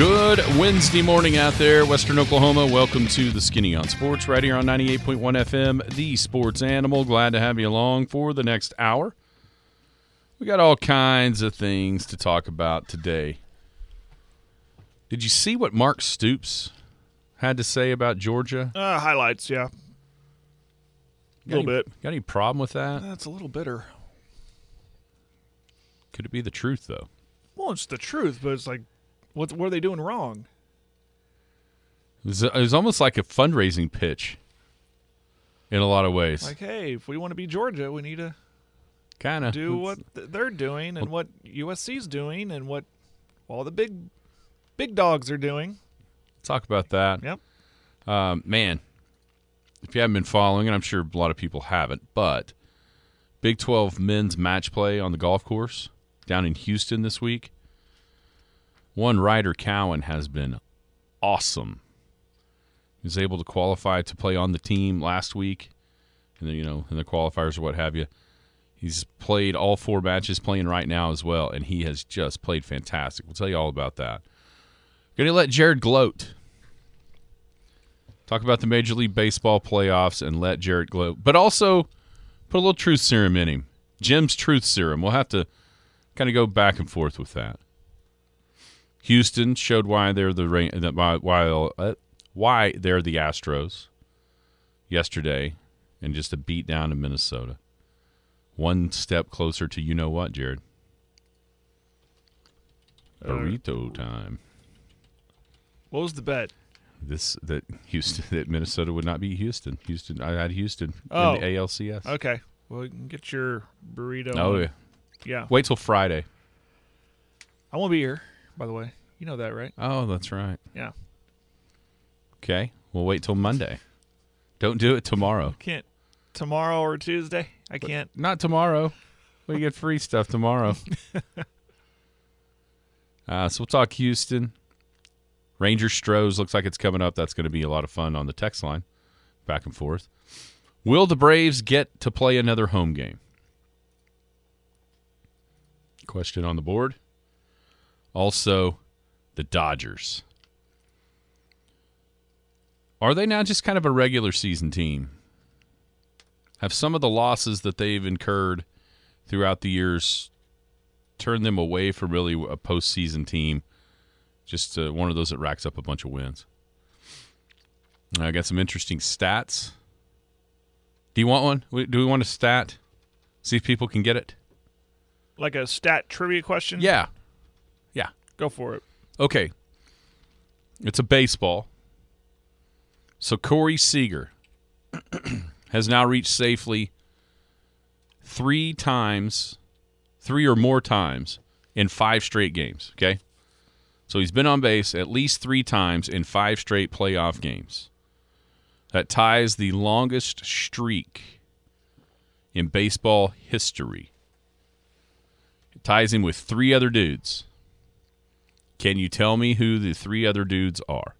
Good Wednesday morning out there, Western Oklahoma. Welcome to the Skinny on Sports, right here on 98.1 FM, the sports animal. Glad to have you along for the next hour. We got all kinds of things to talk about today. Did you see what Mark Stoops had to say about Georgia? Uh, highlights, yeah. A little any- bit. Got any problem with that? That's a little bitter. Could it be the truth, though? Well, it's the truth, but it's like, what, what are they doing wrong? It was, it was almost like a fundraising pitch in a lot of ways. Like, hey, if we want to be Georgia, we need to kind of do what they're doing and what USC's doing and what all the big big dogs are doing. Talk about that. Yep. Um, man, if you haven't been following, and I'm sure a lot of people haven't, but Big 12 men's match play on the golf course down in Houston this week. One Ryder Cowan has been awesome. He was able to qualify to play on the team last week, and then you know in the qualifiers or what have you. He's played all four matches, playing right now as well, and he has just played fantastic. We'll tell you all about that. Going to let Jared gloat. Talk about the Major League Baseball playoffs and let Jared gloat, but also put a little truth serum in him. Jim's truth serum. We'll have to kind of go back and forth with that. Houston showed why they're the why why, uh, why they're the Astros yesterday, and just a beat down in Minnesota. One step closer to you know what, Jared. Burrito time. What was the bet? This that Houston that Minnesota would not beat Houston. Houston, I had Houston Oh. in the ALCS. Okay. Well, you can get your burrito. Oh yeah. Yeah. Wait till Friday. I won't be here, by the way. You know that, right? Oh, that's right. Yeah. Okay, we'll wait till Monday. Don't do it tomorrow. Can't tomorrow or Tuesday. I can't. Not tomorrow. We get free stuff tomorrow. uh, so we'll talk Houston. Rangers Astros looks like it's coming up. That's going to be a lot of fun on the text line, back and forth. Will the Braves get to play another home game? Question on the board. Also, the Dodgers. Are they now just kind of a regular season team? Have some of the losses that they've incurred throughout the years turned them away from really a postseason team? Just uh, one of those that racks up a bunch of wins. I got some interesting stats. Do you want one? Do we want a stat? See if people can get it. Like a stat trivia question? Yeah, yeah. Go for it. Okay. It's a baseball. So Corey Seager has now reached safely three times, three or more times in five straight games. Okay. So he's been on base at least three times in five straight playoff games. That ties the longest streak in baseball history. It ties him with three other dudes. Can you tell me who the three other dudes are?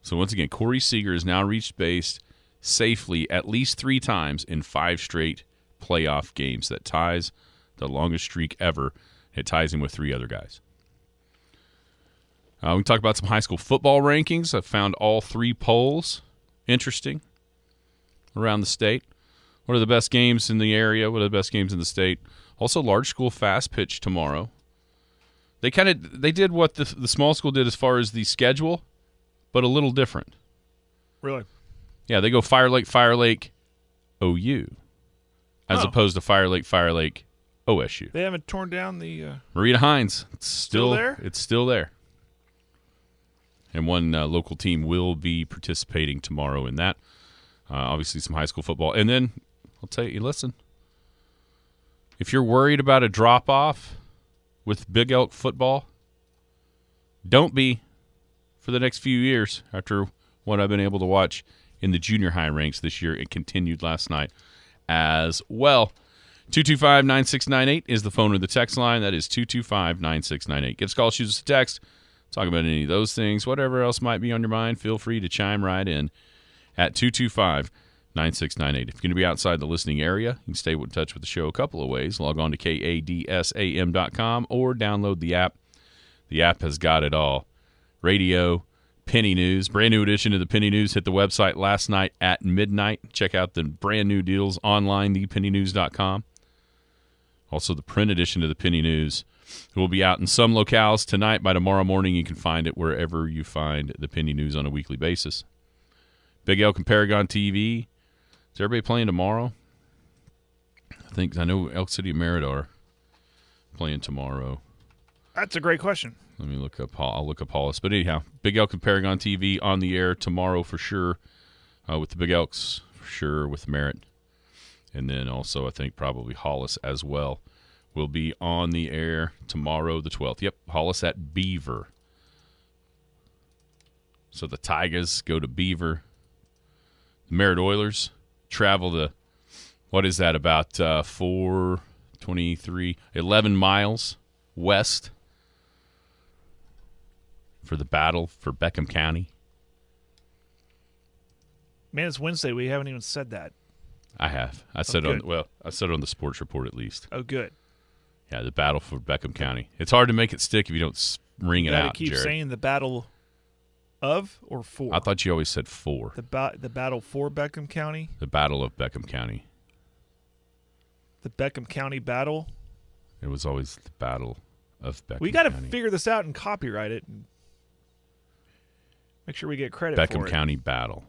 So once again, Corey Seager has now reached base safely at least three times in five straight playoff games. That ties the longest streak ever. It ties him with three other guys. Uh, we can talk about some high school football rankings. I found all three polls interesting around the state. What are the best games in the area? What are the best games in the state? Also, large school fast pitch tomorrow. They kind of they did what the the small school did as far as the schedule, but a little different. Really? Yeah, they go Fire Lake, Fire Lake, OU, as Oh. opposed to Fire Lake, Fire Lake, OSU. They haven't torn down the. Uh, Marita Hines, it's still, Still there? It's still there. And one uh, local team will be participating tomorrow in that. Uh, obviously, some high school football, and then I'll tell you. Listen, if you're worried about a drop off with Big Elk football, don't be for the next few years after what I've been able to watch in the junior high ranks this year. It continued last night as well. 225 9698 is the phone or the text line. That is 225 9698. Give us a call, shoot us a text. Talk about any of those things, whatever else might be on your mind. Feel free to chime right in at 225 9698. If you're going to be outside the listening area, you can stay in touch with the show a couple of ways. Log on to kadsam.com or download the app. The app has got it all radio, Penny News, brand new edition of the Penny News hit the website last night at midnight. Check out the brand new deals online, thepennynews.com. Also, the print edition of the Penny News will be out in some locales tonight. By tomorrow morning, you can find it wherever you find the Penny News on a weekly basis. Big Elk and Paragon TV. Is everybody playing tomorrow? I think I know Elk City and Merritt are playing tomorrow. That's a great question. Let me look up. I'll look up Hollis. But anyhow, Big Elk and Paragon TV on the air tomorrow for sure. Uh, with the Big Elks for sure with Merritt, and then also I think probably Hollis as well will be on the air tomorrow the twelfth. Yep, Hollis at Beaver. So the Tigers go to Beaver. The Merritt Oilers travel to what is that about uh, 423 11 miles west for the battle for Beckham County. Man, it's Wednesday. We haven't even said that. I have. I said on good. well, I said on the sports report at least. Oh, good. Yeah, the battle for Beckham County. It's hard to make it stick if you don't ring it You gotta out, keep Jared. saying the battle of or for. I thought you always said four. the ba- the battle for Beckham County, The battle of Beckham County. the Beckham County battle. It was always the battle of Beckham. we got to figure this out and copyright it and make sure we get credit Beckham for it. County battle.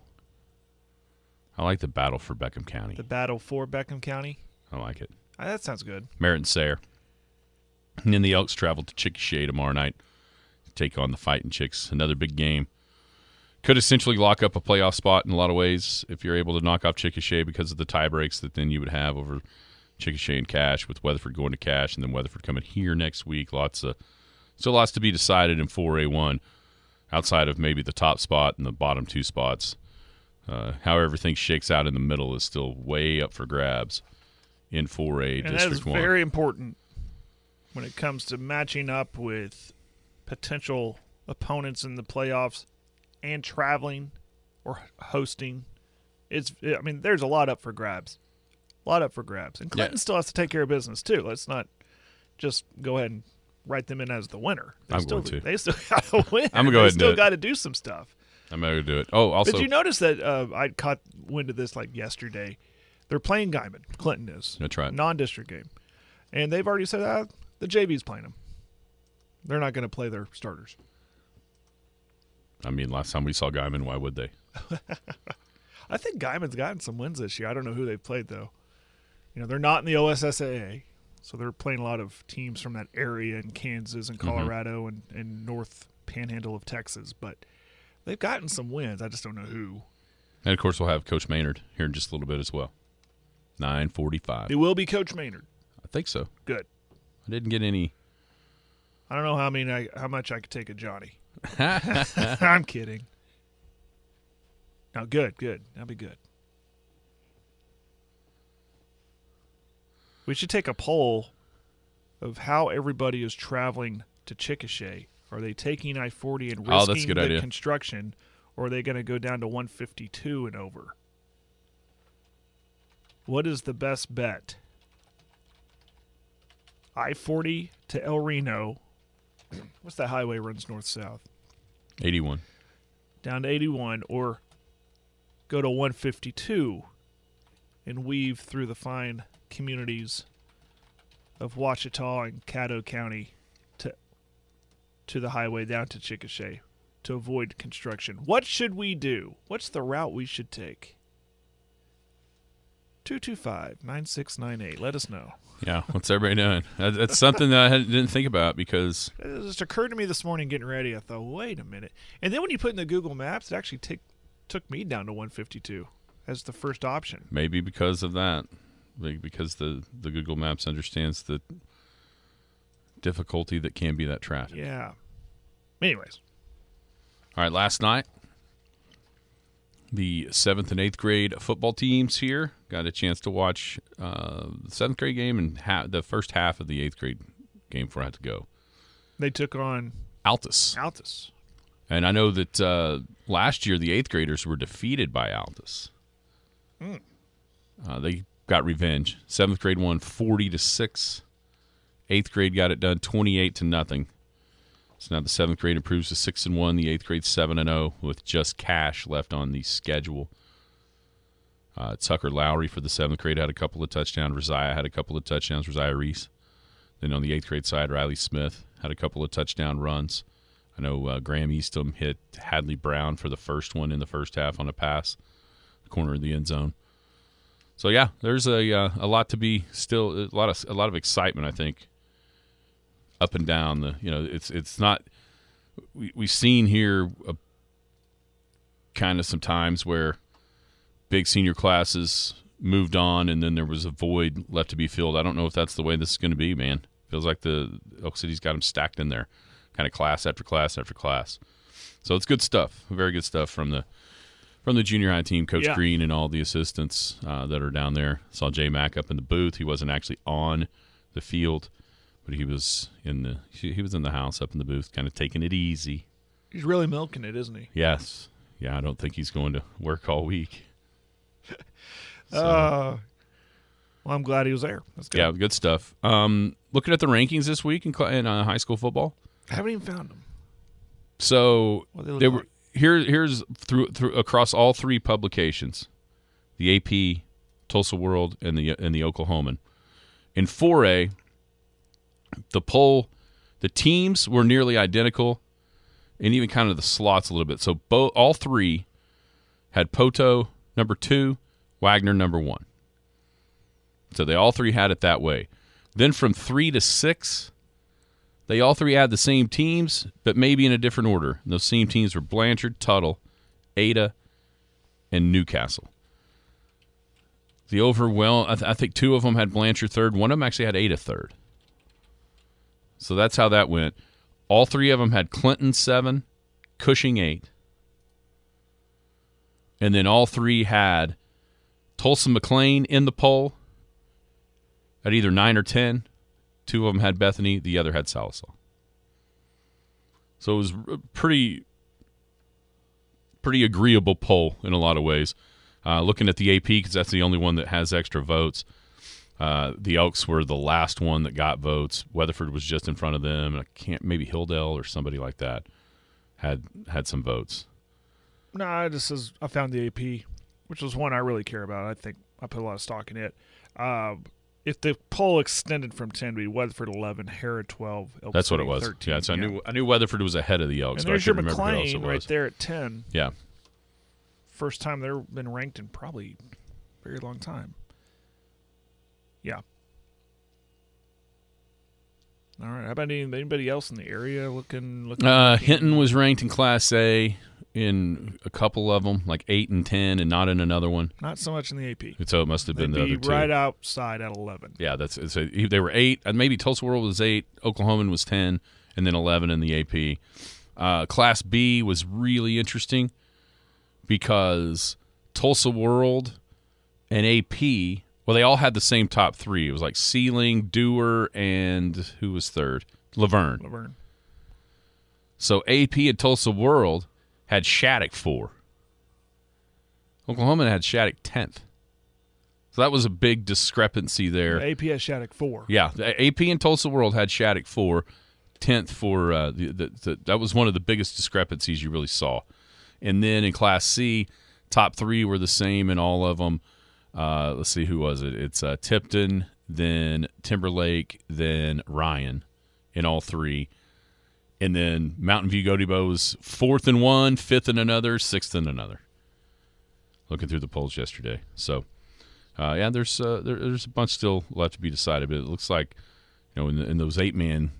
I like the battle for Beckham County. The battle for Beckham County. I like it. Ah, that sounds good. Merritt and Sayre. And then the Elks travel to Chickasha tomorrow night to take on the Fighting Chicks. Another big game. Could essentially lock up a playoff spot in a lot of ways if you're able to knock off Chickasha because of the tie breaks that then you would have over Chickasha and Cash, with Weatherford going to Cash and then Weatherford coming here next week. Lots of still lots to be decided in 4A1 outside of maybe the top spot and the bottom two spots. Uh, how everything shakes out in the middle is still way up for grabs in 4A and that is District 1. very important when it comes to matching up with potential opponents in the playoffs and traveling or hosting. It's I mean, there's a lot up for grabs. A lot up for grabs. And Clinton Yeah. still has to take care of business too. Let's not just go ahead and write them in as the winner. They I'm still, going to. They still got to win. I'm gonna go they ahead and still do it. got to do some stuff. I'm going to do it. Oh, also, But you notice that uh, I caught wind of this like yesterday. They're playing Guymon. Clinton is. That's right. Non-district game, and they've already said ah, the JV's playing them. They're not going to play their starters. I mean, last time we saw Guymon, why would they? I think Guymon's gotten some wins this year. I don't know who they've played though. You know, they're not in the OSSAA, so they're playing a lot of teams from that area in Kansas and mm-hmm. Colorado and, and North Panhandle of Texas. But they've gotten some wins. I just don't know who. And of course, we'll have Coach Maynard here in just a little bit as well. 9:45. It will be Coach Maynard. I think so. Good. I didn't get any. I don't know how many I, how much I could take a Johnny. I'm kidding. No, good, good. That'll be good. We should take a poll of how everybody is traveling to Chickasha. Are they taking I forty and risking Oh, that's a good the idea. construction, or are they going to go down to one fifty two and over? What is the best bet? I forty to El Reno. What's that highway runs north south? 81. down to 81 or go to 152 and weave through the fine communities of Washita and Caddo County to to the highway down to Chickasha to avoid construction. What should we do? What's the route we should take? 225-9698. Let us know. Yeah, what's everybody doing? That, that's something that I didn't think about because It just occurred to me this morning getting ready. I thought, wait a minute. And then when you put in the Google Maps, it actually take, took me down to 152 as the first option. maybe because of that, because the the Google Maps understands the difficulty that can be that traffic. Yeah. Anyways, All right, last night the seventh and eighth grade football teams here. Got a chance to watch uh, the seventh grade game and ha- the first half of the eighth grade game before I had to go. They took on Altus. Altus. And I know that uh, last year the eighth graders were defeated by Altus. Uh, they got revenge. Seventh grade won forty to six. Eighth grade got it done twenty eight to nothing. So now the seventh grade improves to six and one. The eighth grade seven and zero with just cash left on the schedule. Uh, Tucker Lowry for the seventh grade had a couple of touchdowns. Rosiah had a couple of touchdowns. Rosiah Reese. Then on the eighth grade side, Riley Smith had a couple of touchdown runs. I know uh, Graham Eastham hit Hadley Brown for the first one in the first half on a pass, corner of the end zone. So yeah, there's a uh, a lot to be still a lot of a lot of excitement. I think up and down the you know it's it's not we we've seen here a, kind of some times where big senior classes moved on and then there was a void left to be filled. I don't know if that's the way this is going to be, man. Feels like the Elk City's got them stacked in there, kind of class after class after class. So it's good stuff, very good stuff from the from the junior high team, Coach Yeah. Green and all the assistants uh, that are down there. Saw Jay Mack up in the booth. He wasn't actually on the field, but he was in the he he was in the house up in the booth, kind of taking it easy. He's really milking it, isn't he? Yes, yeah. I don't think he's going to work all week. So- Uh, well, I'm glad he was there. That's good. Yeah, good stuff. Um, looking at the rankings this week in, in uh, high school football. I haven't even found them. So they they were like? here. Here's through through across all three publications, the AP, Tulsa World, and the and the Oklahoman. In 4A, the poll, the teams were nearly identical, and even kind of the slots a little bit. So both all three had Poteau number two, Wagner number one. So they all three had it that way. Then from three to six, they all three had the same teams, but maybe in a different order. And those same teams were Blanchard, Tuttle, Ada, and Newcastle. The overwhelm, I, th- I think two of them had Blanchard third. One of them actually had Ada third. So that's how that went. All three of them had Clinton seven, Cushing eight, and then all three had Tulsa McLain in the poll at either nine or ten. Two of them had Bethany, the other had Sallisaw. So it was pretty, pretty agreeable poll in a lot of ways. Uh, looking at the AP because that's the only one that has extra votes. Uh, the Elks were the last one that got votes. Weatherford was just in front of them. I can't maybe Hilldale or somebody like that had had some votes. No, I just says I found the AP, which was one I really care about. I think I put a lot of stock in it. Um, if the poll extended from ten, be Weatherford eleven, Harrah twelve. Elk That's what it was. 13. Yeah, so I knew I knew Weatherford was ahead of the Elks. And there's your couldn't who else it McLain right there at ten. Yeah, First time they've been ranked in probably a very long time. Yeah. All right. How about any, anybody else in the area looking? looking Uh, Hinton was ranked in Class A in a couple of them, like eight and ten, and not in another one. Not so much in the AP. So it must have They'd been the be other two. right outside at eleven. Yeah, that's it's a, they were eight, and maybe Tulsa World was eight, Oklahoman was ten, and then eleven in the AP. Uh, Class B was really interesting because Tulsa World and AP, well, they all had the same top three. It was like Seiling, Dewar, and who was third? Laverne. Laverne. So AP and Tulsa World had Shattuck four. Oklahoma had Shattuck tenth. So that was a big discrepancy there. AP has Shattuck four. Yeah, the AP and Tulsa World had Shattuck four, tenth for uh, the, the, the that was one of the biggest discrepancies you really saw. And then in Class C, top three were the same in all of them. Uh, let's see who was it? It's uh, Tipton, then Timberlake, then Ryan, in all three. And then Mountain View Gotebo was fourth in one, fifth in another, sixth in another. Looking through the polls yesterday, so uh, yeah, there's uh, there, there's a bunch still left to be decided, but it looks like you know in, in those eight man,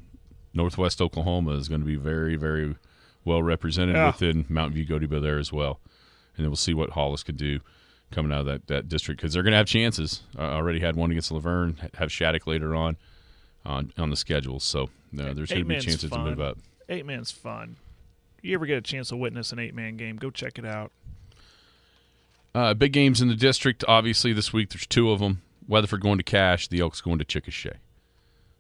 Northwest Oklahoma is going to be very very well represented Yeah. within Mountain View Gotebo there as well, and then we'll see what Hollis could do coming out of that, that district because they're going to have chances. Uh, already had one against Laverne, have Shattuck later on on on the schedule, so uh, there's going to be chances to move up. Eight man's fun. You ever get a chance to witness an eight man game? Go check it out. Uh, big games in the district. Obviously, this week there's two of them. Weatherford going to Cash, The Elks going to Chickasha.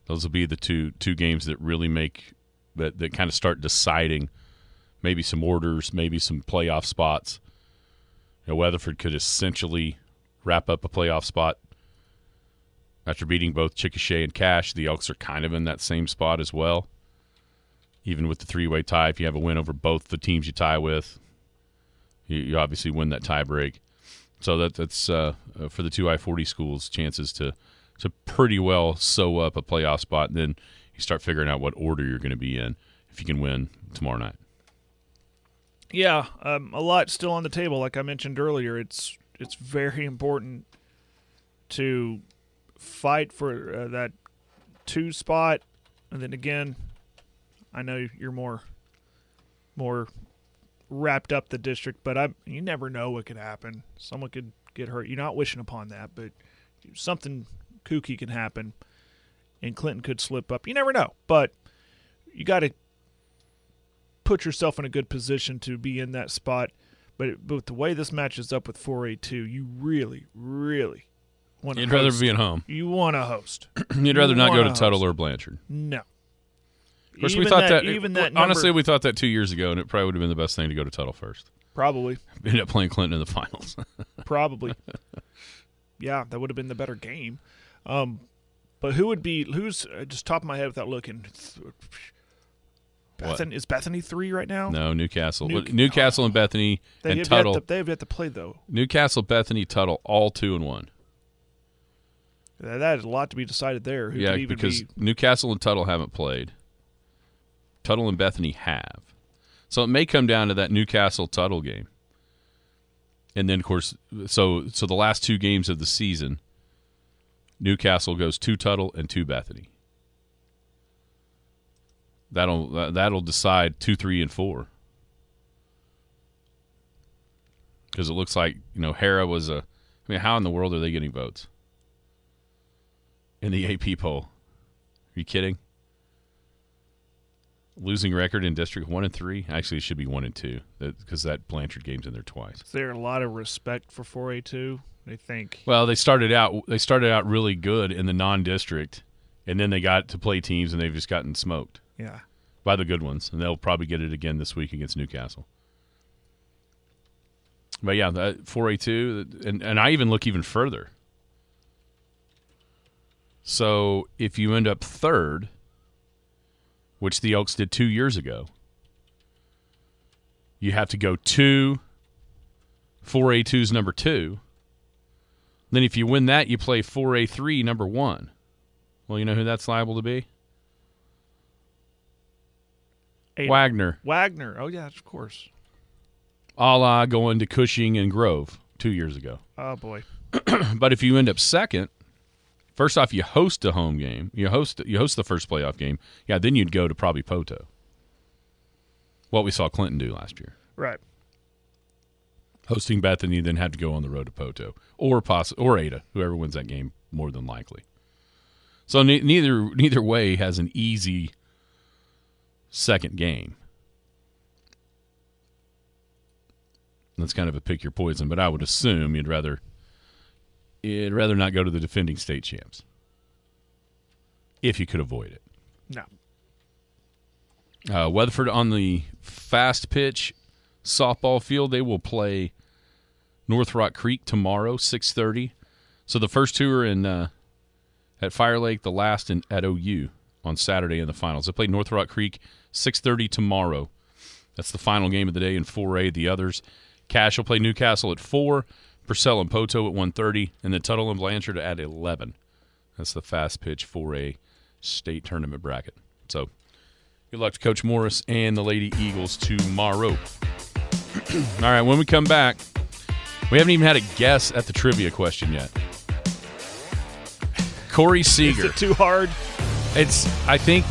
Those will be the two two games that really make that that kind of start deciding maybe some orders, maybe some playoff spots. Know, Weatherford could essentially wrap up a playoff spot after beating both Chickasha and Cash, The Elks are kind of in that same spot as well. Even with the three way tie, if you have a win over both the teams you tie with, you, you obviously win that tie break. So that that's uh, uh, for the two I forty schools chances to to pretty well sew up a playoff spot. And then you start figuring out what order you're going to be in if you can win tomorrow night. Yeah, um, a lot still on the table. Like I mentioned earlier, it's it's very important to fight for uh, that two spot, and then again, I know you're more more wrapped up the district, but I you never know what could happen. Someone could get hurt. You're not wishing upon that, but something kooky can happen, and Clinton could slip up. You never know, but you got to put yourself in a good position to be in that spot. But, but the way this matches up with 4A2, you really, really want to You'd rather be at home. You want to host. You'd rather not go to Tuttle host. or Blanchard. No. Of course, Even we thought that, even that number, honestly, we thought that two years ago, and it probably would have been the best thing to go to Tuttle first. probably, ended up playing Clinton in the finals. probably. yeah, that would have been the better game. Um, but who would be who's uh, just top of my head without looking? Bethany, is Bethany three right now? no, Newcastle, New- Newcastle, and Bethany they and have Tuttle. Yet to, they have yet to play though. Newcastle, Bethany, Tuttle, all two and one. That is a lot to be decided there. Who yeah, even because be, Newcastle and Tuttle haven't played. Tuttle and Bethany have. So it may come down to that Newcastle Tuttle game. And then of course so so the last two games of the season Newcastle goes to Tuttle and to Bethany. That'll that- that'll decide 2 3 and 4. Cuz it looks like, you know, Harrah was a I mean, how in the world are they getting votes? In the AP poll. Are you kidding? Losing record in District 1 and 3? Actually, it should be 1 and 2 because that Blanchard game's in there twice. is there a lot of respect for 4A2? They think Well, they started out they started out really good in the non-district and then they got to play teams and they've just gotten smoked yeah. by the good ones and they'll probably get it again this week against Newcastle. But yeah, that 4A2 and and I even look even further. So, if you end up third, which the Elks did 2 years ago, you have to go to 4A2's number 2. Then if you win that, you play 4A3 number 1. Well, you know who that's liable to be? Wagner. Wagner. Oh yeah, of course. a la going to Cushing and Grove two years ago. Oh boy. But if you end up second, first off, you host a home game. You host you host the first playoff game. Yeah, then you'd go to probably Poteau. What we saw Clinton do last year, Right. hosting Bethany, then had to go on the road to Poteau or poss- or Ada, whoever wins that game more than likely. So ne- neither neither way has an easy second game. That's kind of a pick your poison, but I would assume you'd rather you'd rather not go to the defending state champs if you could avoid it. No. Uh, Weatherford on the fast pitch softball field. They will play North Rock Creek tomorrow, six thirty. So the first two are in uh, at Fire Lake, the last in at OU on Saturday in the finals. They play North Rock Creek six thirty tomorrow. That's the final game of the day in 4A. The others, Cash will play Newcastle at four, Purcell and Poteau at 1.30, and then Tuttle and Blanchard at eleven. That's the fast pitch 4A state tournament bracket. So Good luck to Coach Morris and the Lady Eagles tomorrow. All right, when we come back, we haven't even had a guess at the trivia question yet. Corey Is Seager. it too hard? It's I think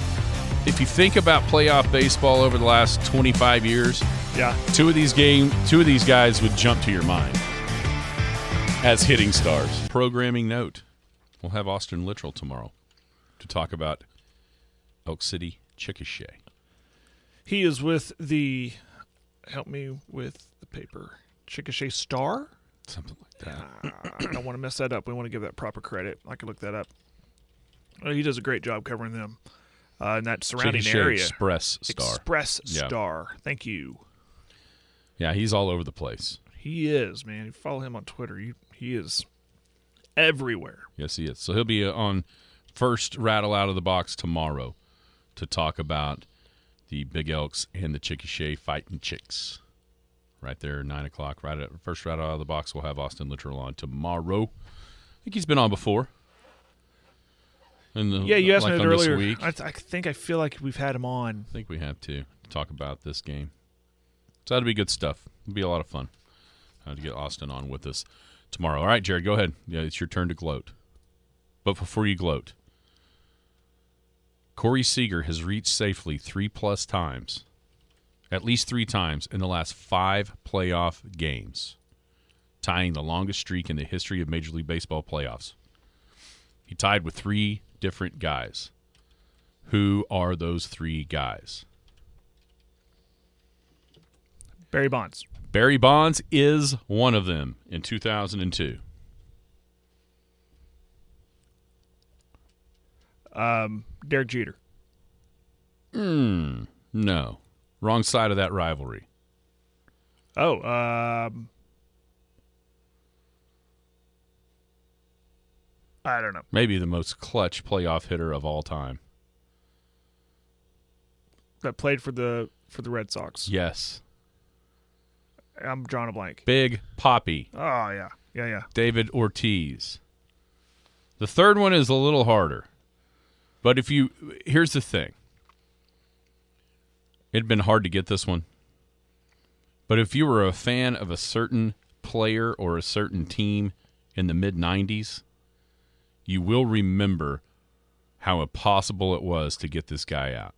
if you think about playoff baseball over the last 25 years, Yeah. two of these game two of these guys would jump to your mind as hitting stars. Programming note. We'll have Austin Littrell tomorrow to talk about Elk City Chickasha. He is with the. Help me with the paper. Chickasha Star. something like that. Ah, I don't want to mess that up. We want to give that proper credit. I can look that up. He does a great job covering them uh, in that surrounding area. Express Star. Express Yeah. Star. Thank you. yeah, he's all over the place. He is man. You follow him on Twitter. He he is everywhere. Yes, he is. So he'll be uh, on first rattle out of the box tomorrow to talk about the Big Elks and the Chickasha fighting chicks. Right there, nine o'clock. Right at first rattle out of the box. We'll have Austin Littrell on tomorrow. I think he's been on before. In the, Yeah, you asked like me that earlier. week. I, th- I think I feel like we've had him on. I think we have to talk about this game. So that'd be good stuff. It'll be a lot of fun uh, to get Austin on with us tomorrow. All right, Jared, go ahead. Yeah, it's your turn to gloat. But before you gloat, Corey Seager has reached safely three plus times, at least three times in the last five playoff games, tying the longest streak in the history of Major League Baseball playoffs. He tied with three different guys. Who are those three guys? Barry Bonds. Barry Bonds is one of them in 2002. Um, Derek Jeter. Hmm. No. Wrong side of that rivalry. Oh, um, I don't know. Maybe the most clutch playoff hitter of all time. That played for the for the Red Sox. Yes. I'm drawing a blank. Big Poppy. Oh yeah, yeah, yeah. David Ortiz. The third one is a little harder. But if you here's the thing. It'd been hard to get this one. But if you were a fan of a certain player or a certain team in the mid 90s, you will remember how impossible it was to get this guy out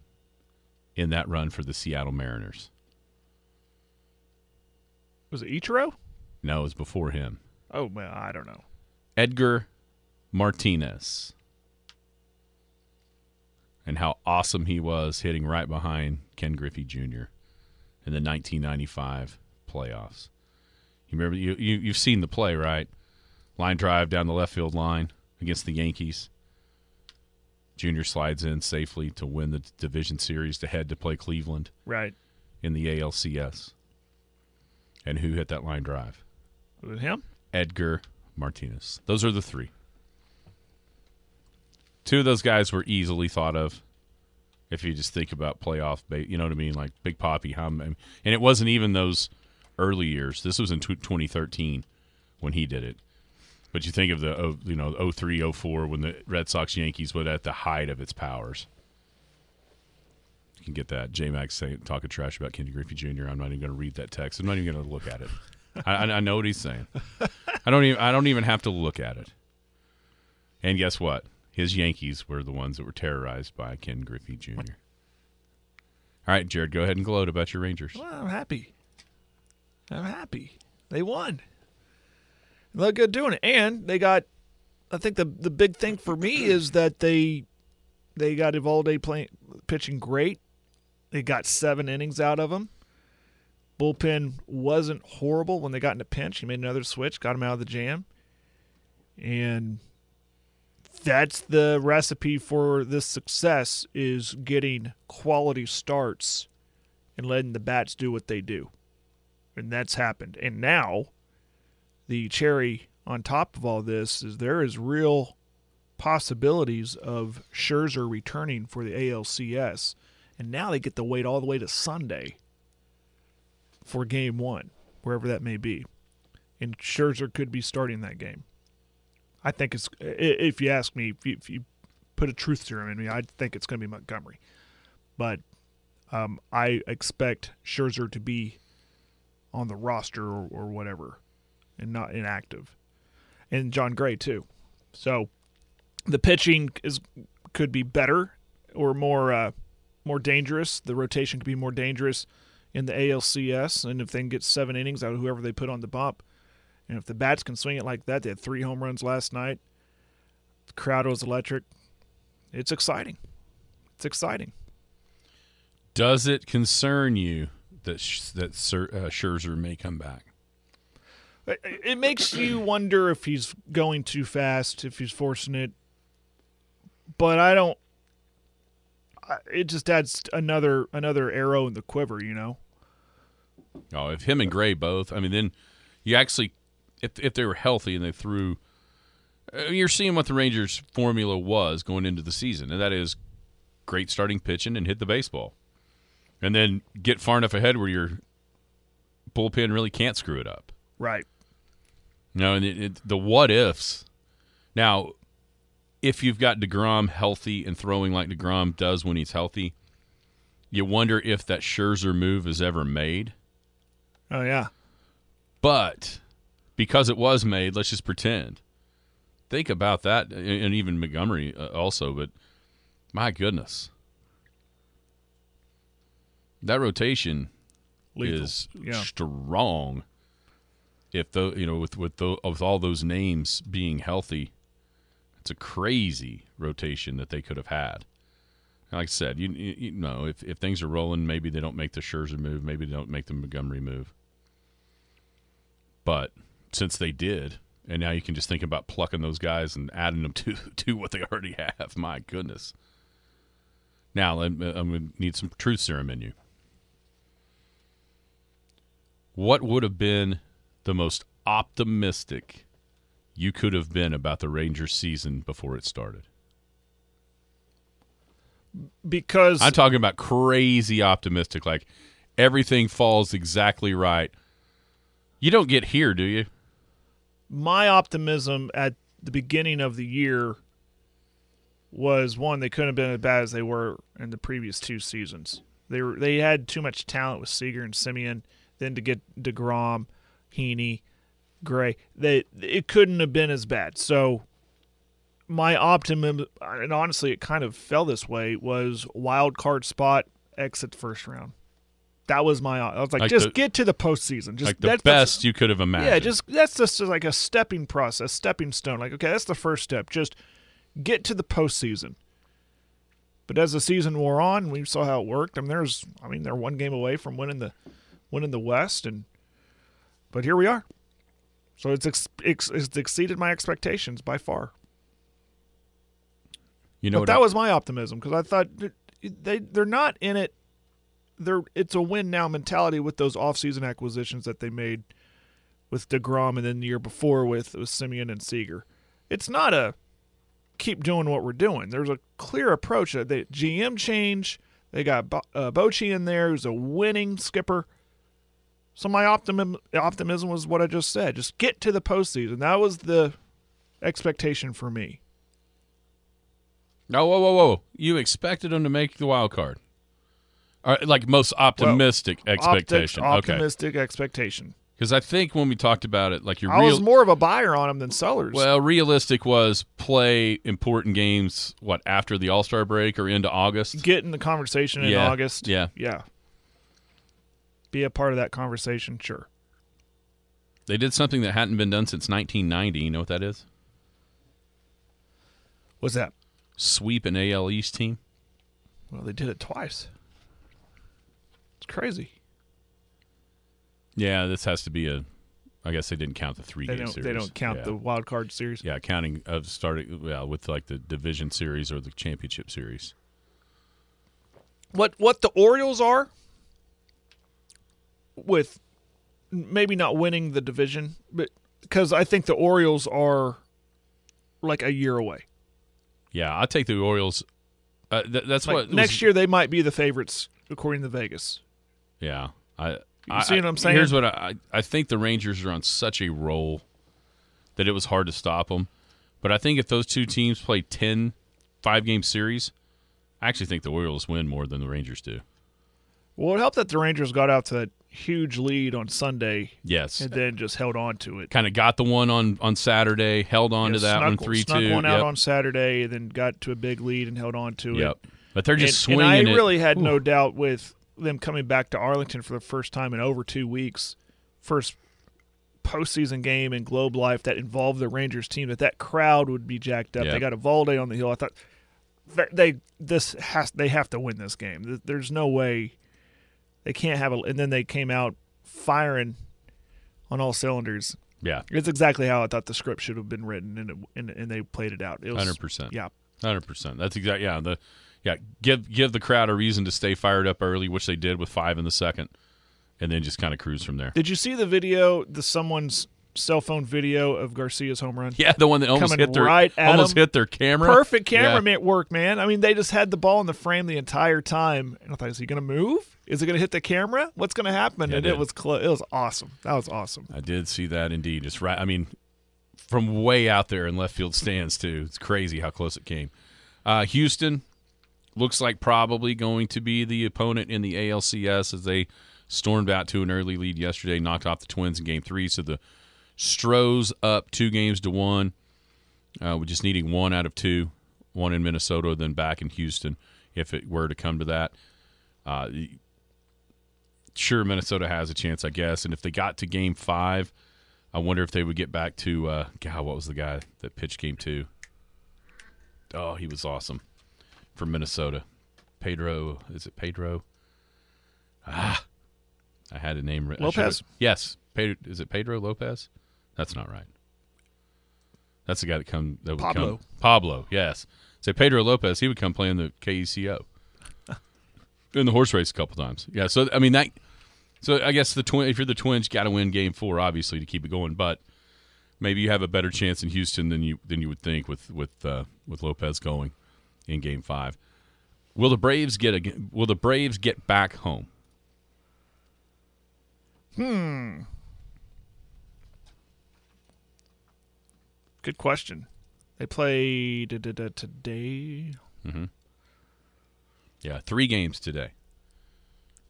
in that run for the Seattle Mariners. Was it Ichiro? No, it was before him. Oh well, I don't know. Edgar Martinez. And how awesome he was hitting right behind Ken Griffey Jr. in the 1995 playoffs. You remember you, you you've seen the play, right? Line drive down the left field line against the Yankees. Junior slides in safely to win the division series to head to play Cleveland Right. in the ALCS. And who hit that line drive? Was it him? Edgar Martinez. Those are the three. Two of those guys were easily thought of. If you just think about playoff, you know what I mean, like Big Poppy. How, and it wasn't even those early years. This was in 2013 when he did it. But you think of the oh, you know 03, 04 when the Red Sox Yankees were at the height of its powers. You can get that. J Max talking trash about Kenny Griffey Jr. I'm not even going to read that text. I'm not even going to look at it. I, I I know what he's saying. I don't even I don't even have to look at it. And guess what? His Yankees were the ones that were terrorized by Ken Griffey Jr. All right, Jared, go ahead and gloat about your Rangers. Well, I'm happy. I'm happy. They won. Look good doing it, and they got. I think the the big thing for me is that they they got Eovaldi playing pitching great. They got seven innings out of him. Bullpen wasn't horrible when they got in a pinch. He made another switch, got him out of the jam, and that's the recipe for this success: is getting quality starts and letting the bats do what they do. And that's happened. And now, the cherry on top of all this is there is real possibilities of Scherzer returning for the ALCS. And now they get to wait all the way to Sunday for game one, wherever that may be. And Scherzer could be starting that game. I think it's, if you ask me, if you, if you put a truth serum in me, I think it's going to be Montgomery. But um, I expect Scherzer to be on the roster or, or whatever, and not inactive, and Jon Gray too. So the pitching is could be better or more uh, more dangerous. The rotation could be more dangerous in the ALCS, and if they get seven innings out of whoever they put on the bump, and if the bats can swing it like that, they had three home runs last night. The crowd was electric. It's exciting. It's exciting. Does it concern you that that uh, Scherzer may come back? It- makes you wonder if he's going too fast, if he's forcing it. But I don't. It just adds another another arrow in the quiver, you know. Oh, if him and Gray both, I mean, then you actually, if if they were healthy and they threw, uh, you're seeing what the Rangers' formula was going into the season, and that is great starting pitching and hit the baseball, and then get far enough ahead where your bullpen really can't screw it up. Right. No, and it, it, the what ifs. Now, if you've got Degrom healthy and throwing like Degrom does when he's healthy, you wonder if that Scherzer move is ever made. Oh yeah. But because it was made, let's just pretend. Think about that, and even Montgomery uh, also. But my goodness, that rotation Lethal. is yeah. strong. If the you know with with the, with all those names being healthy, it's a crazy rotation that they could have had. And Like I said, you, you, you know if if things are rolling, maybe they don't make the Scherzer move, maybe they don't make the Montgomery move. But since they did, and now you can just think about plucking those guys and adding them to to what they already have. My goodness. Now I'm, I'm going to need some truth serum in you. What would have been the most optimistic you could have been about the Rangers season before it started? Because I'm talking about crazy optimistic, like everything falls exactly right. You don't get here, do you? my optimism at the beginning of the year was one they couldn't have been as bad as they were in the previous two seasons. They were they had too much talent with Seager and Semien. Then to get Degrom, Heaney, Gray, they it couldn't have been as bad. So my optimism, and honestly, it kind of fell this way, was wild card spot, exit first round. That was my. I was like, Like just the- get to the postseason. Just like the that's best you could have imagined. yeah, just that's just like a stepping process, stepping stone. Like, okay, that's the first step. Just get to the postseason. But as the season wore on, we saw how it worked. I mean, there's, I mean, they're one game away from winning the, winning the West, and but here we are. So it's ex, ex, it's exceeded my expectations by far. you know but that I- was my optimism because I thought they they're not in it. They're it's a win now mentality with those offseason acquisitions that they made with Degrom and then the year before with with Semien and Seager. It's not a keep doing what we're doing. There's a clear approach. That they GM change. They got Bo- uh, Bochy in there, who's a winning skipper. So my optimism optimism was what I just said. Just get to the postseason. That was the expectation for me. Oh, whoa, whoa, whoa! You expected them to make the wild card, Or, like most optimistic expectation. Optic- okay, optimistic expectation. because I think when we talked about it, like your I real, was more of a buyer on them than sellers. well, realistic was play important games. What after the All Star break or into August? get in the conversation in Yeah, August. yeah. yeah. Be a part of that conversation, sure. They did something that hadn't been done since 1990. You know what that is? What's that? Sweep an AL East team. Well, they did it twice. It's crazy. Yeah, this has to be a. I guess they didn't count the three They game don't. series. They don't count Yeah. the wild card series. Yeah, counting of starting well with like the division series or the championship series. What what the Orioles are with maybe not winning the division, but because I think the Orioles are like a year away. Yeah, I'll take the Orioles. Uh, th- that's Like what was- next year they might be the favorites according to Vegas. Yeah, I. You I, see what I'm saying? Here's what I, I I think the Rangers are on such a roll that it was hard to stop them. But I think if those two teams play 10 five game series, I actually think the Orioles win more than the Rangers do. Well, it helped that the Rangers got out to that huge lead on Sunday Yes, and then just held on to it. kind of got the one on on Saturday, held on Yeah, to that snuck, one three snuck two. one out yep. on Saturday, and then got to a big lead and held on to Yep. it. But they're just and, swinging and I it. really had no doubt with them coming back to Arlington for the first time in over two weeks, first postseason game in Globe Life that involved the Rangers team, that that crowd would be jacked up. Yep. They got Eovaldi on the hill. I thought they this has they have to win this game. There's no way they can't have a. And then they came out firing on all cylinders. Yeah, It's exactly how I thought the script should have been written, and it, and, and they played it out. It was hundred percent. Yeah, Hundred percent. That's exactly yeah. The yeah give give the crowd a reason to stay fired up early, which they did with five in the second, and then just kind of cruise from there. Did you see the video? The someone's cell phone video of Garcia's home run. Yeah, the one that almost hit their right almost him. hit their camera. Perfect camera Yeah. work, man. I mean, they just had the ball in the frame the entire time, and I thought, is he going to move? Is it going to hit the camera? What's going to happen? Yeah, it and it did. was. It was awesome. That was awesome. I did see that indeed. It's right. I mean, from way out there in left field stands too. It's crazy how close it came. Uh, Houston looks like probably going to be the opponent in the ALCS as they stormed out to an early lead yesterday, knocked off the Twins in Game Three. So the Stros up two games to one. Uh, we're just needing one out of two, one in Minnesota, then back in Houston, if it were to come to that. Uh, sure, Minnesota has a chance, I guess. And if they got to Game Five, I wonder if they would get back to uh, God. What was the guy that pitched Game Two? Oh, he was awesome from Minnesota. Pedro, is it Pedro? Ah, I had a name. written. Lopez? Yes, Pedro, is it Pedro Lopez? That's not right. That's the guy that come that would Pablo. come. Pablo, yes. Say Pedro Lopez, he would come play in the KECO. in the horse race a couple times. Yeah, so I mean that so I guess the twin if you're the twins, you gotta win game four, obviously, to keep it going, but maybe you have a better chance in Houston than you than you would think with with uh, with Lopez going in game five. Will the Braves get a will the Braves get back home? Good question. They play da, da, da, today. Mm-hmm. Yeah, three games today.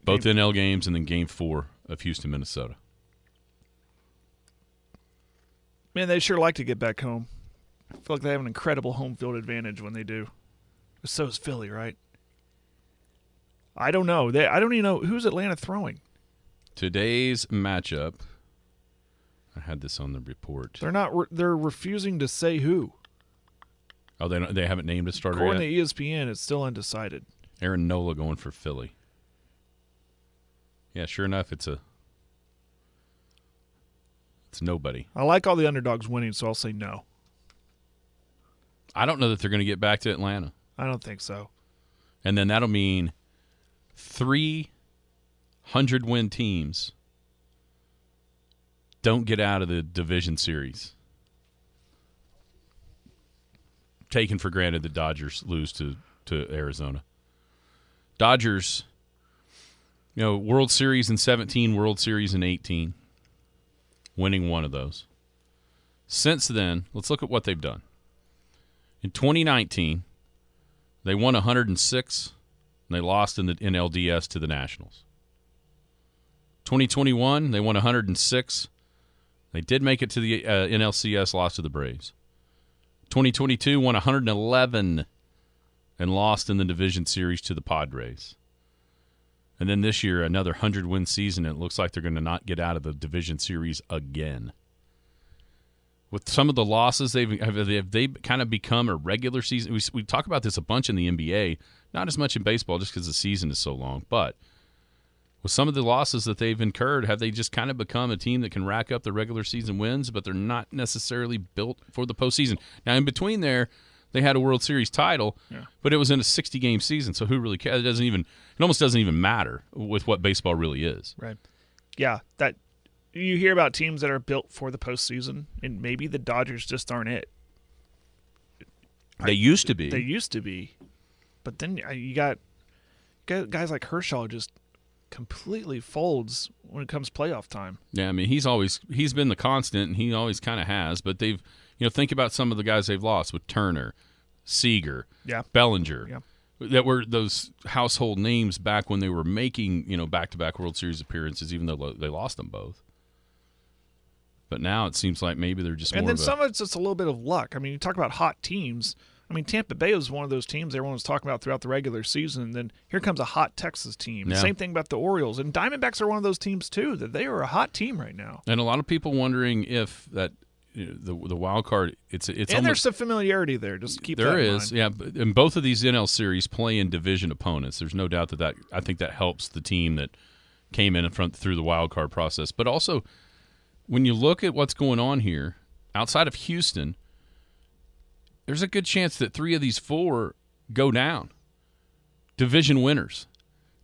Both NL games and then game four of Houston, Minnesota. Man, they sure like to get back home. I feel like they have an incredible home field advantage when they do. So is Philly, right? I don't know. They, I don't even know who's Atlanta throwing. Today's matchup. I had this on the report. They're not. Re- they're refusing to say who. Oh, they don't, they haven't named a starter According yet. to ESPN, it's still undecided. Aaron Nola going for Philly. Yeah, sure enough, it's a it's nobody. I like all the underdogs winning, so I'll say no. I don't know that they're going to get back to Atlanta, I don't think so. and then that'll mean three hundred win teams don't get out of the division series. Taken for granted the Dodgers lose to to Arizona. Dodgers, you know, World Series in 17, World Series in 18, winning one of those. Since then, let's look at what they've done. In 2019, they won 106 and they lost in the NLDS to the Nationals. 2021, they won 106. They did make it to the uh, NLCS, lost to the Braves. 2022 won 111 and lost in the division series to the Padres. And then this year, another 100 win season, and it looks like they're going to not get out of the division series again. With some of the losses, they've have they, have they kind of become a regular season. We, we talk about this a bunch in the NBA, not as much in baseball, just because the season is so long. But with some of the losses that they've incurred, have they just kind of become a team that can rack up the regular season wins, but they're not necessarily built for the postseason? Now, in between there, they had a World Series title, but it was in a 60 game season, so who really cares? It doesn't even it almost doesn't even matter with what baseball really is. Right. Yeah, that you hear about teams that are built for the postseason, and maybe the Dodgers just aren't it. They used to be. They used to be, but then uh, you got guys like Kershaw just completely folds when it comes playoff time. Yeah, I mean he's always he's been the constant, and he always kind of has. But they've you know think about some of the guys they've lost with Turner, Seager, Yeah. Bellinger, Yeah. that were those household names back when they were making you know back to back World Series appearances, even though they lost them both. But now it seems like maybe they're just And more then of a, some of it's just a little bit of luck. I mean, you talk about hot teams. I mean, Tampa Bay was one of those teams everyone was talking about throughout the regular season. And then here comes a hot Texas team. Yeah. Same thing about the Orioles. And Diamondbacks are one of those teams, too, that they are a hot team right now. and a lot of people wondering if that you know, the the wild card it's it's and almost there's some familiarity there. Just keep There is, yeah. And both of these NL series play in division opponents. There's no doubt that, that I think that helps the team that came in front through the wild card process. But also, when you look at what's going on here, outside of Houston, there's a good chance that three of these four go down. Division winners.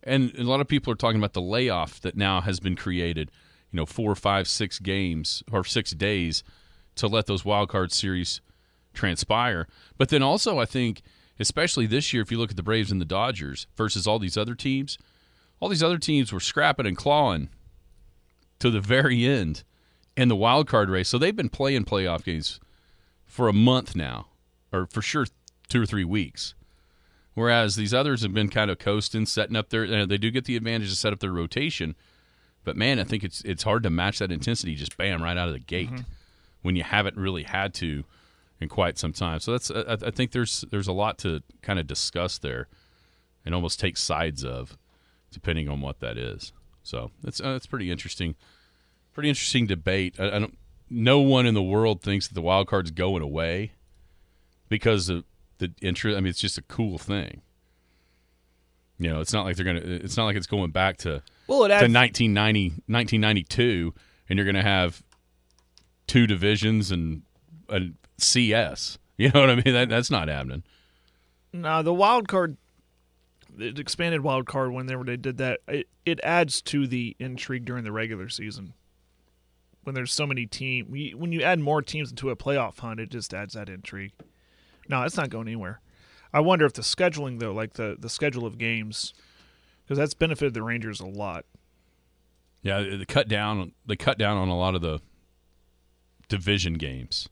And a lot of people are talking about the layoff that now has been created, you know, four, five, six games or six days to let those wild card series transpire. But then also, I think, especially this year, if you look at the Braves and the Dodgers versus all these other teams, all these other teams were scrapping and clawing to the very end in the wild card race. So they've been playing playoff games for a month now, or for sure two or three weeks. Whereas these others have been kind of coasting, setting up their. You know, they do get the advantage to set up their rotation, but man, I think it's it's hard to match that intensity just bam right out of the gate when you haven't really had to in quite some time. So that's I, I think there's there's a lot to kind of discuss there, and almost take sides of, depending on what that is. So that's uh, that's pretty interesting, pretty interesting debate. I, I don't. No one in the world thinks that the wild card's going away because of the interest. I mean, it's just a cool thing. You know, it's not like they're gonna. It's not like it's going back to Well, it to adds 1990, 1992, and you're going to have two divisions and a CS. You know what I mean? That, that's not happening. No, the wild card, the expanded wild card, whenever they did that, it, it adds to the intrigue during the regular season. When there's so many teams, when you add more teams into a playoff hunt, it just adds that intrigue. No, it's not going anywhere. I wonder if the scheduling though, like the the schedule of games, because that's benefited the Rangers a lot. Yeah, they cut down. They cut down on a lot of the division games.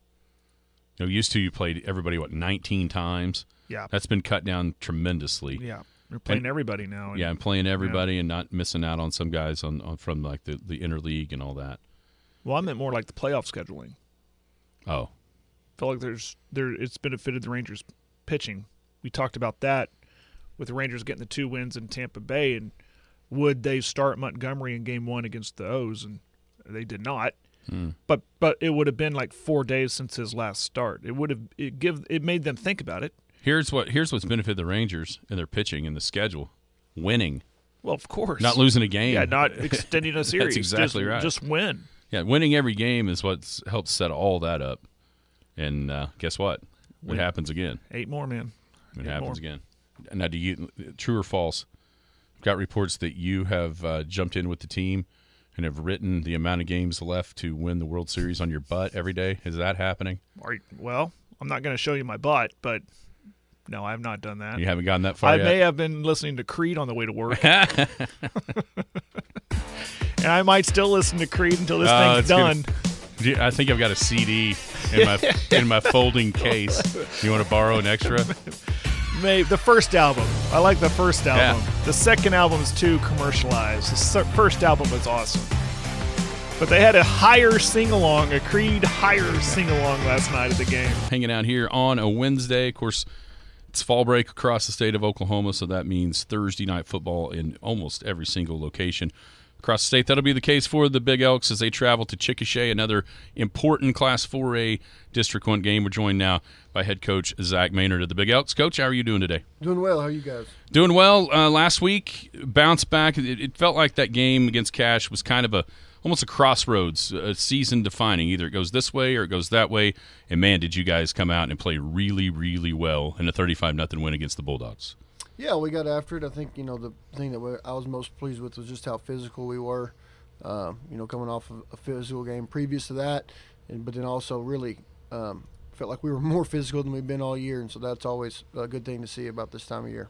You know, used to you played everybody what 19 times. Yeah, That's been cut down tremendously. yeah, they're playing And- everybody now. and- Yeah, and playing everybody and not missing out on some guys on, on from like the the interleague and all that. Well, I meant more like the playoff scheduling. Oh, felt like there's there it's benefited the Rangers pitching. We talked about that with the Rangers getting the two wins in Tampa Bay and would they start Montgomery in game 1 against the O's and they did not. Hmm. But but it would have been like 4 days since his last start. It would have it give it made them think about it. here's what here's what's benefited the Rangers in their pitching and the schedule, winning, Well, of course. not losing a game. Yeah, not extending a series. That's exactly just, right. Just win. Yeah, winning every game is what's helped set all that up. And uh, guess what? It Win. happens again. Eight more, man. It Eight happens more. again. Now, do you true or false? I've got reports that you have uh, jumped in with the team and have written the amount of games left to win the World Series on your butt every day. Is that happening? You- well, I'm not going to show you my butt, but no, I have not done that. You haven't gotten that far I yet. may have been listening to Creed on the way to work. and I might still listen to Creed until this Oh, thing's done. I think I've got a CD in my in my folding case. You want to borrow an extra? Maybe the first album. I like the first album. Yeah. The second album is too commercialized. The first album was awesome. But they had a higher sing along, a Creed higher sing along last night at the game. hanging out here on a Wednesday. Of course, it's fall break across the state of Oklahoma, so that means Thursday night football in almost every single location across the state. That'll be the case for the Big Elks as they travel to Chickasha, another important Class 4A District 1 game. We're joined now by head coach Zach Maynard of the Big Elks. Coach, how are you doing today? Doing well. How are you guys? Doing well. Uh, last week, bounced back. It, it felt like that game against Cache was kind of a almost a crossroads, a season defining. Either it goes this way or it goes that way. And man, did you guys come out and play really, really well in a thirty-five nothing win against the Bulldogs? Yeah, we got after it. I think you know the thing that we, I was most pleased with was just how physical we were. Um, you know, coming off of a physical game previous to that, and but then also really um, felt like we were more physical than we've been all year, and so that's always a good thing to see about this time of year.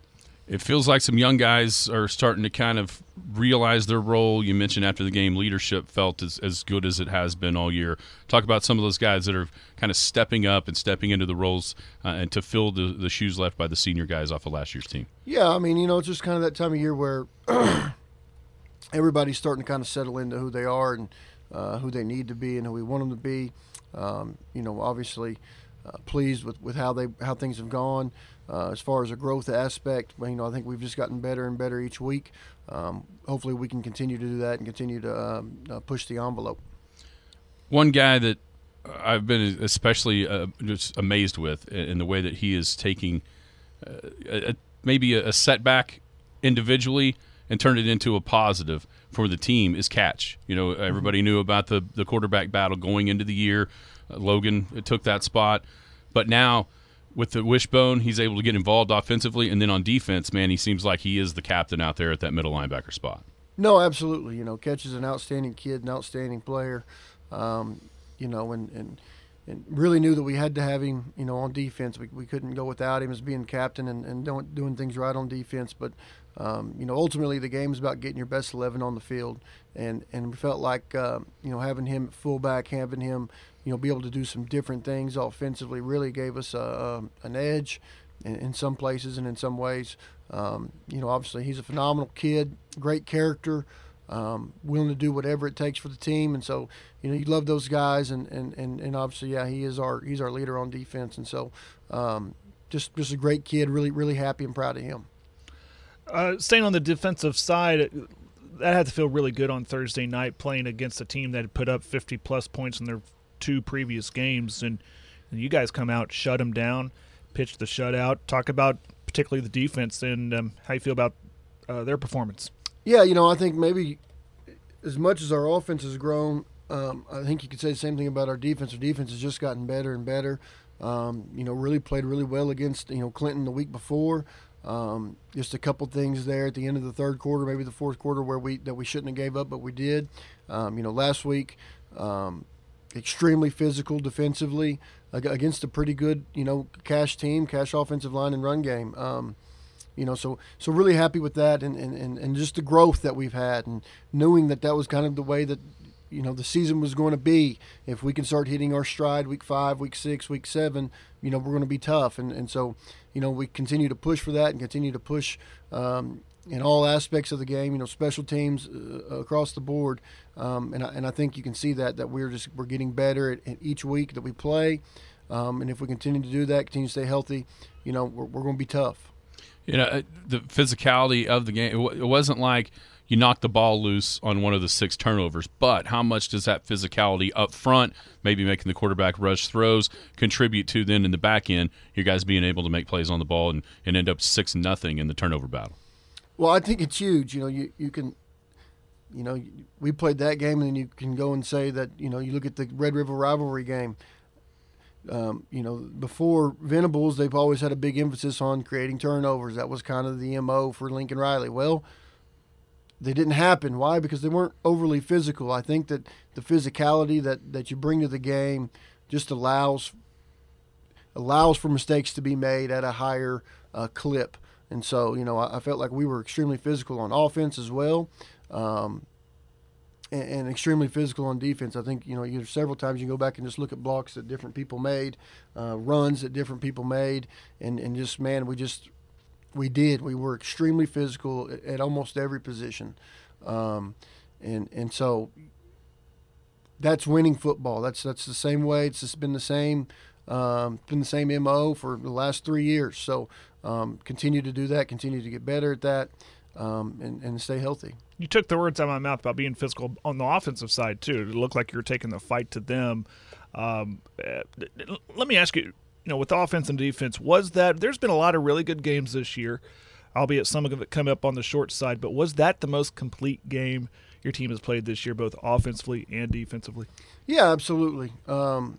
It feels like some young guys are starting to kind of realize their role. You mentioned after the game, leadership felt as, as good as it has been all year. Talk about some of those guys that are kind of stepping up and stepping into the roles uh, and to fill the, the shoes left by the senior guys off of last year's team. Yeah, I mean, you know, it's just kind of that time of year where everybody's starting to kind of settle into who they are and uh, who they need to be and who we want them to be. Um, you know, obviously uh, pleased with, with how they how things have gone uh, as far as a growth aspect. You know, I think we've just gotten better and better each week. Um, hopefully, we can continue to do that and continue to um, uh, push the envelope. One guy that I've been especially uh, just amazed with in the way that he is taking uh, a, maybe a, a setback individually and turned it into a positive for the team is catch. You know, everybody knew about the the quarterback battle going into the year. Uh, Logan took that spot, but now with the wishbone, he's able to get involved offensively, and then on defense, man, he seems like he is the captain out there at that middle linebacker spot. No, absolutely. You know, Catch is an outstanding kid, an outstanding player. Um, you know, and, and and really knew that we had to have him. You know, on defense, we, we couldn't go without him as being captain and, and doing doing things right on defense. But um, you know, ultimately, the game is about getting your best eleven on the field, and and we felt like uh, you know having him at fullback, having him you know be able to do some different things offensively really gave us a, a an edge in, in, some places and in some ways. Um, you know, obviously he's a phenomenal kid, great character. Um, willing to do whatever it takes for the team, and so you know you love those guys, and, and, and, and obviously yeah he is our he's our leader on defense, and so um, just just a great kid, really really happy and proud of him. Uh, staying on the defensive side, that had to feel really good on Thursday night playing against a team that had put up 50 plus points in their two previous games, and, and you guys come out, shut them down, pitch the shutout. Talk about particularly the defense and um, how you feel about uh, their performance. Yeah, you know, I think maybe as much as our offense has grown, um, I think you could say the same thing about our defense. Our defense has just gotten better and better. Um, you know, really played really well against you know Clinton the week before. Um, just a couple things there at the end of the third quarter, maybe the fourth quarter, where we that we shouldn't have gave up, but we did. Um, you know, last week, um, extremely physical defensively against a pretty good, you know, Cache team, Cache offensive line and run game. Um, you know, so so really happy with that, and, and, and just the growth that we've had, and knowing that that was kind of the way that you know the season was going to be. If we can start hitting our stride week five, week six, week seven, you know we're going to be tough, and and so you know we continue to push for that and continue to push um, in all aspects of the game. You know, special teams uh, across the board, um, and I, and I think you can see that that we're just we're getting better at, at each week that we play, um, and if we continue to do that, continue to stay healthy, you know we're, we're going to be tough. You know, uh, the physicality of the game. It wasn't like you knocked the ball loose on one of the six turnovers. But how much does that physicality up front, maybe making the quarterback rush throws, contribute to then in the back end, you guys being able to make plays on the ball and, and end up six nothing in the turnover battle? Well, I think it's huge. You know, you, you can, you know, we played that game, and you can go and say that, you know, you look at the Red River rivalry game. Um, you know, before Venables, they've always had a big emphasis on creating turnovers. That was kind of the MO for Lincoln Riley. Well, they didn't happen. Why? Because they weren't overly physical. I think that the physicality that, that you bring to the game just allows allows for mistakes to be made at a higher uh, clip. And so, you know, I, I, felt like we were extremely physical on offense as well, um, and, and, extremely physical on defense. I think, you know, you several times you go back and just look at blocks that different people made, uh, runs that different people made, and, and just, man, we just we did. We were extremely physical at, at almost every position, um, and and so that's winning football. That's that's the same way. It's just been the same, um, been the same mo for the last three years. So um, continue to do that. Continue to get better at that, um, and and stay healthy. You took the words out of my mouth about being physical on the offensive side too. It looked like you were taking the fight to them. Um, eh, let me ask you you know, with offense and defense, was that there's been a lot of really good games this year, albeit some of it come up on the short side, but was that the most complete game your team has played this year, both offensively and defensively? Yeah, absolutely. Um,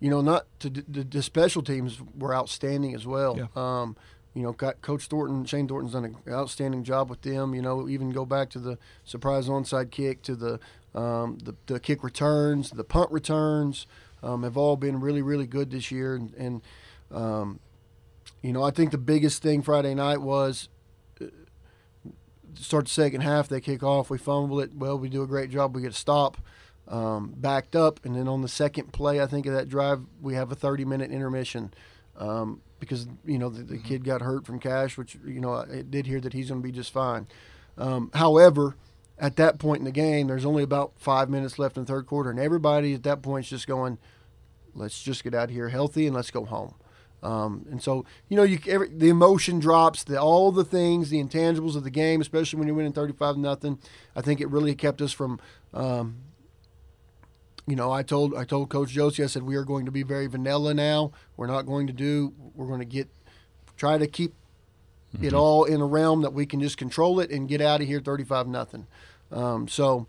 you know, not to the, the, special teams were outstanding as well. Yeah. Um, you know, Coach Thornton, Shane Thornton's done an outstanding job with them. You know, even go back to the surprise onside kick, to the um, the, the kick returns, the punt returns um, have all been really, really good this year. And, and um, you know, I think the biggest thing Friday night was uh, start the second half. They kick off. We fumble it. Well, we do a great job. We get a stop, um, backed up, and then on the second play, I think of that drive, we have a 30-minute intermission um, because you know the, the, kid got hurt from Cache, which you know I did hear that he's going to be just fine. Um, however, at that point in the game, there's only about five minutes left in the third quarter, and everybody at that point is just going, "Let's just get out of here healthy and let's go home." Um, and so, you know, you every, the emotion drops, the all the things, the intangibles of the game, especially when you're winning 35 nothing. I think it really kept us from. Um, you know, I told I told Coach Josie, I said we are going to be very vanilla now. We're not going to do. We're going to get try to keep it all in a realm that we can just control it and get out of here 35 nothing. Um, so,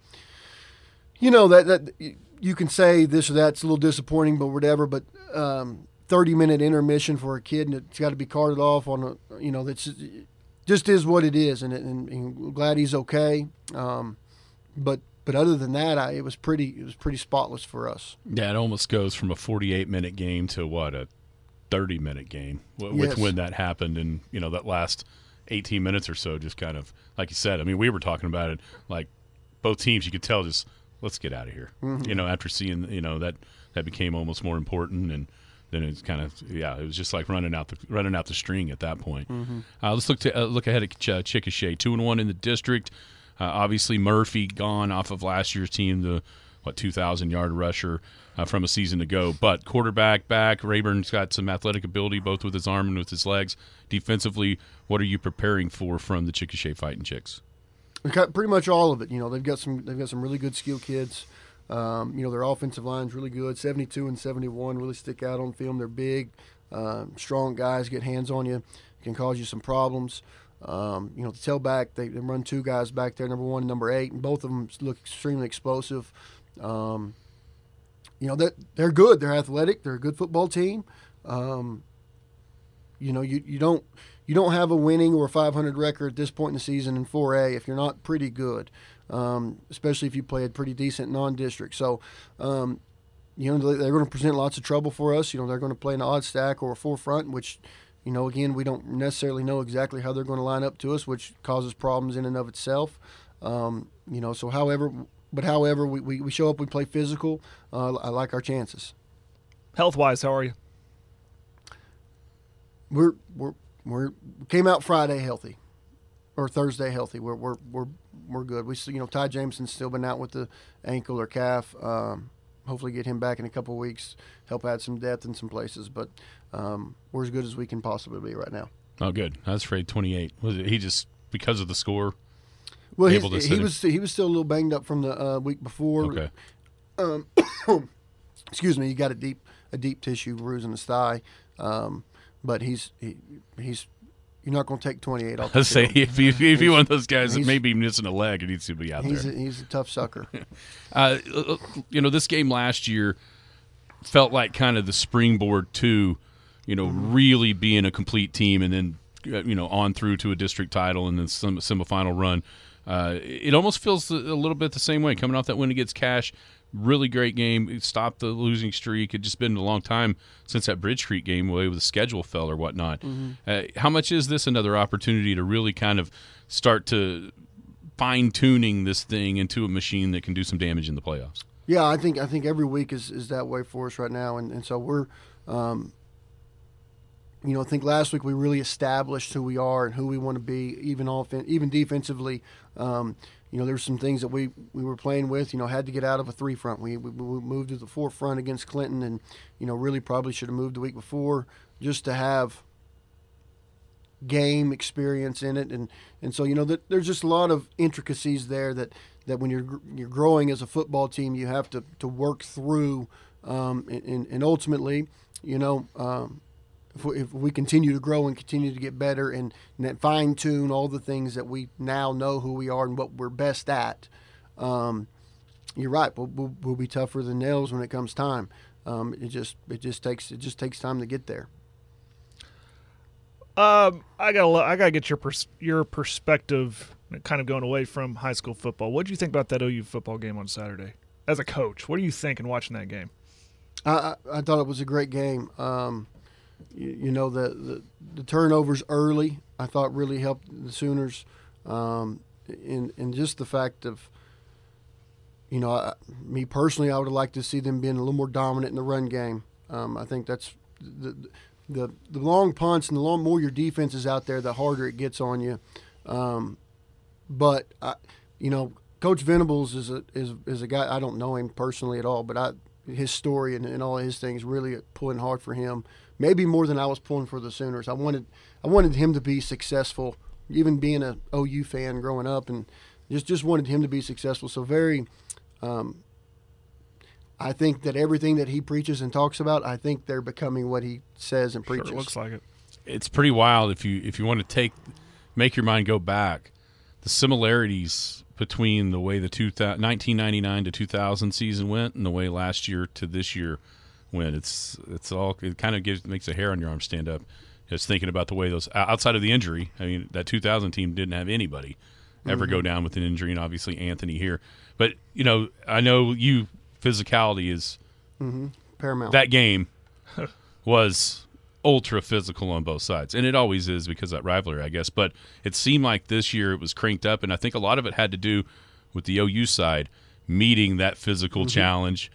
you know that that you can say this or that's a little disappointing, but whatever. But um, 30 minute intermission for a kid and it's got to be carted off on a you know that's just is what it is, and, and, and glad he's okay. Um, but but other than that, I, it was pretty it was pretty spotless for us. Yeah, it almost goes from a 48 minute game to what a 30 minute game with Yes. when that happened, and you know that last 18 minutes or so, just kind of like you said. I mean, we were talking about it like both teams. You could tell just let's get out of here. You know, after seeing you know that that became almost more important and. Then it's kind of yeah. It was just like running out the running out the string at that point. Uh, let's look to uh, look ahead at Ch- uh, Chickasha, two and one in the district. Uh, obviously Murphy gone off of last year's team, the what two thousand yard rusher uh, from a season ago. But quarterback back, Rayburn's got some athletic ability both with his arm and with his legs. Defensively, what are you preparing for from the Chickasha Fighting Chicks? Got pretty much all of it. You know, they've got some they've got some really good skill kids. Um, you know, their offensive line's really good. 72 and 71 really stick out on film. They're big, um, strong guys. Get hands on you, can cause you some problems. Um, you know, the tailback they, they run two guys back there, number one and number eight, and both of them look extremely explosive. Um, you know, they're, they're good. They're athletic. They're a good football team. Um, you know, you, you don't you don't have a winning or 500 record at this point in the season in 4A if you're not pretty good, um, especially if you play a pretty decent non-district. So, um, you know, they're going to present lots of trouble for us. You know, they're going to play an odd stack or a four front, which, you know, again, we don't necessarily know exactly how they're going to line up to us, which causes problems in and of itself. Um, you know, so however, but however, we, we, we show up, we play physical. Uh, I like our chances. Health wise, how are you? we're we're we're we came out Friday healthy, or Thursday healthy. We're we're we're we're good. We still- you know Ty Jameson's still been out with the ankle or calf. Um, hopefully get him back in a couple of weeks. Help add some depth in some places, but um, we're as good as we can possibly be right now. Oh, good. That's afraid 28. Was it? He just because of the score. Well, Able to he him. was he was still a little banged up from the uh, week before. Okay. excuse me, he got a deep a deep tissue bruise in his thigh, um, but he's he, he's you're not going to take 28 off. Let's say if you if you're one of those guys that He's- may be missing a leg, it needs to be out he's there. a, he's a tough sucker. Uh, you know, this game last year felt like kind of the springboard to, you know, really being a complete team, and then uh, you know on through to a district title and then some semifinal run. Uh, it almost feels a a little bit the same way coming off that win against Cache. Really great game. It stopped the losing streak. It just been a long time since that Bridge Creek game, the way the schedule fell or whatnot. Uh, how much is this another opportunity to really kind of start to fine tuning this thing into a machine that can do some damage in the playoffs? Yeah, I think I think every week is, is that way for us right now, and, and so we're, um, you know, I think last week we really established who we are and who we want to be, even offen- even defensively. Um, you know, there's some things that we, we were playing with. You know, had to get out of a three front. We, we, we moved to the four front against Clinton, and you know, really probably should have moved the week before just to have game experience in it, and and so you know that there's just a lot of intricacies there that that when you're you're growing as a football team, you have to to work through, um, and and ultimately, you know. Um, if we, if we continue to grow and continue to get better and, and fine tune all the things that we now know who we are and what we're best at, um, you're right. We'll, we'll, we'll be tougher than nails when it comes time. Um, it just it just takes it just takes time to get there. Um, I gotta I gotta get your pers- your perspective, kind of going away from high school football. What do you think about that OU football game on Saturday? As a coach, what are you thinking watching that game? I, I, I thought it was a great game. Um, you, you know the, the the turnovers early I thought really helped the Sooners, um, and and just the fact of you know I, me personally I would have liked to see them being a little more dominant in the run game. Um, I think that's the, the the long punts and the long more your defense is out there, the harder it gets on you. Um, but I, you know, Coach Venables is a is, is a guy I don't know him personally at all, but I his story and, and all his things really pulling hard for him. Maybe more than I was pulling for the Sooners. I wanted I wanted him to be successful, even being a OU fan growing up, and just just wanted him to be successful. So very. Um, I think that everything that he preaches and talks about, I think they're becoming what he says and Sure, preaches. it looks like it. it's pretty wild if you if you want to take make your mind go back. The similarities between the way the two, 1999 to 2000 season went and the way last year to this year went. It's it's all it kind of gives makes a hair on your arm stand up. Just thinking about the way those outside of the injury. I mean, that 2000 team didn't have anybody ever Mm-hmm. go down with an injury, and obviously Anthony here. But you know, I know you physicality is Paramount. that game was ultra physical on both sides, and it always is because of that rivalry, I guess. But it seemed like this year it was cranked up, and I think a lot of it had to do with the OU side meeting that physical challenge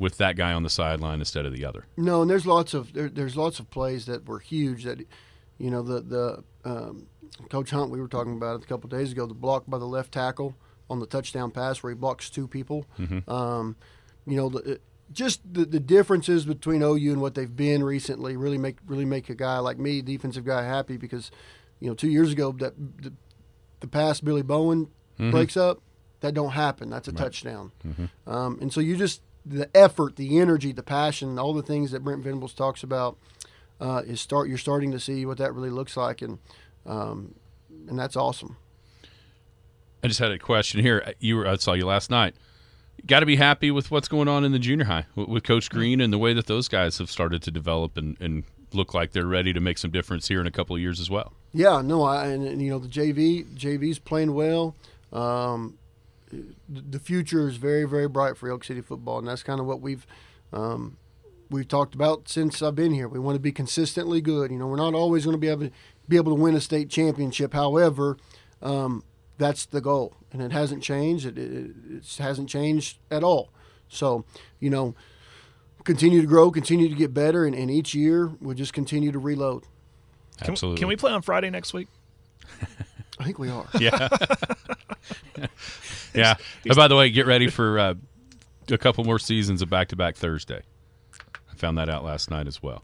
with that guy on the sideline instead of the other. No, and there's lots of there, there's lots of plays that were huge. That you know the the um, Coach Hunt we were talking about it a couple days ago. The block by the left tackle on the touchdown pass where he blocks two people. Um, you know the. it- just the, the differences between OU and what they've been recently really make really make a guy like me, defensive guy, happy because, you know, two years ago that the, the pass Billy Bowman breaks up, that don't happen. That's a touchdown. Um, and so you just the effort, the energy, the passion, all the things that Brent Venables talks about uh, is start. You're starting to see what that really looks like, and um, and that's awesome. I just had a question here. You were I saw you last night. Got to be happy with what's going on in the junior high with, Coach Green and the way that those guys have started to develop and, and look like they're ready to make some difference here in a couple of years as well. Yeah, no, I and, and, you know the JV JV's playing well. Um, the, the future is very very bright for Elk City football, and that's kind of what we've um, we've talked about since I've been here. We want to be consistently good. You know, we're not always going to be able to be able to win a state championship. However, um, that's the goal, and it hasn't changed. It, it, it hasn't changed at all. So, you know, continue to grow, continue to get better, and, and each year we'll just continue to reload. Can, Absolutely. can we play on Friday next week? I think we are. Yeah. yeah. And by the way, get ready for uh, a couple more seasons of back to back Thursday. I found that out last night as well.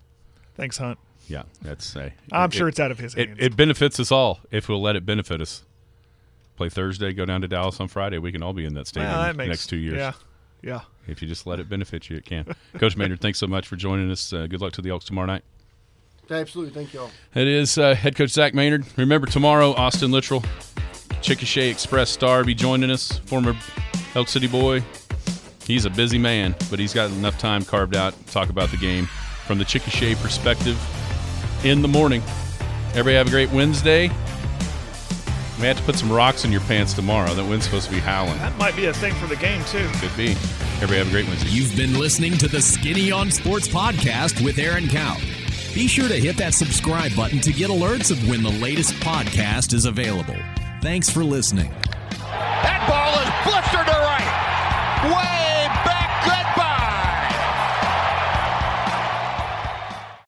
Thanks, Hunt. Yeah, that's I'm sure it's out of his it, hands. it benefits us all if we'll let it benefit us. Play Thursday, go down to Dallas on Friday. We can all be in that stadium Well, that makes, next two years. Yeah, yeah. If you just let it benefit you, it can. Coach Maynard, thanks so much for joining us. Uh, good luck to the Elks tomorrow night. Absolutely. Thank you all. It is uh, head coach Zach Maynard. Remember tomorrow, Austin Littrell, Chickasha Express star, be joining us. Former Elk City boy. He's a busy man, but he's got enough time carved out to talk about the game from the Chickasha perspective in the morning. Everybody have a great Wednesday. We have to put some rocks in your pants tomorrow. That wind's supposed to be howling. That might be a thing for the game too. Could be. Everybody have a great Wednesday. You've been listening to the Skinny on Sports podcast with Aaron Cow. Be sure to hit that subscribe button to get alerts of when the latest podcast is available. Thanks for listening. That ball is blistered to right. Way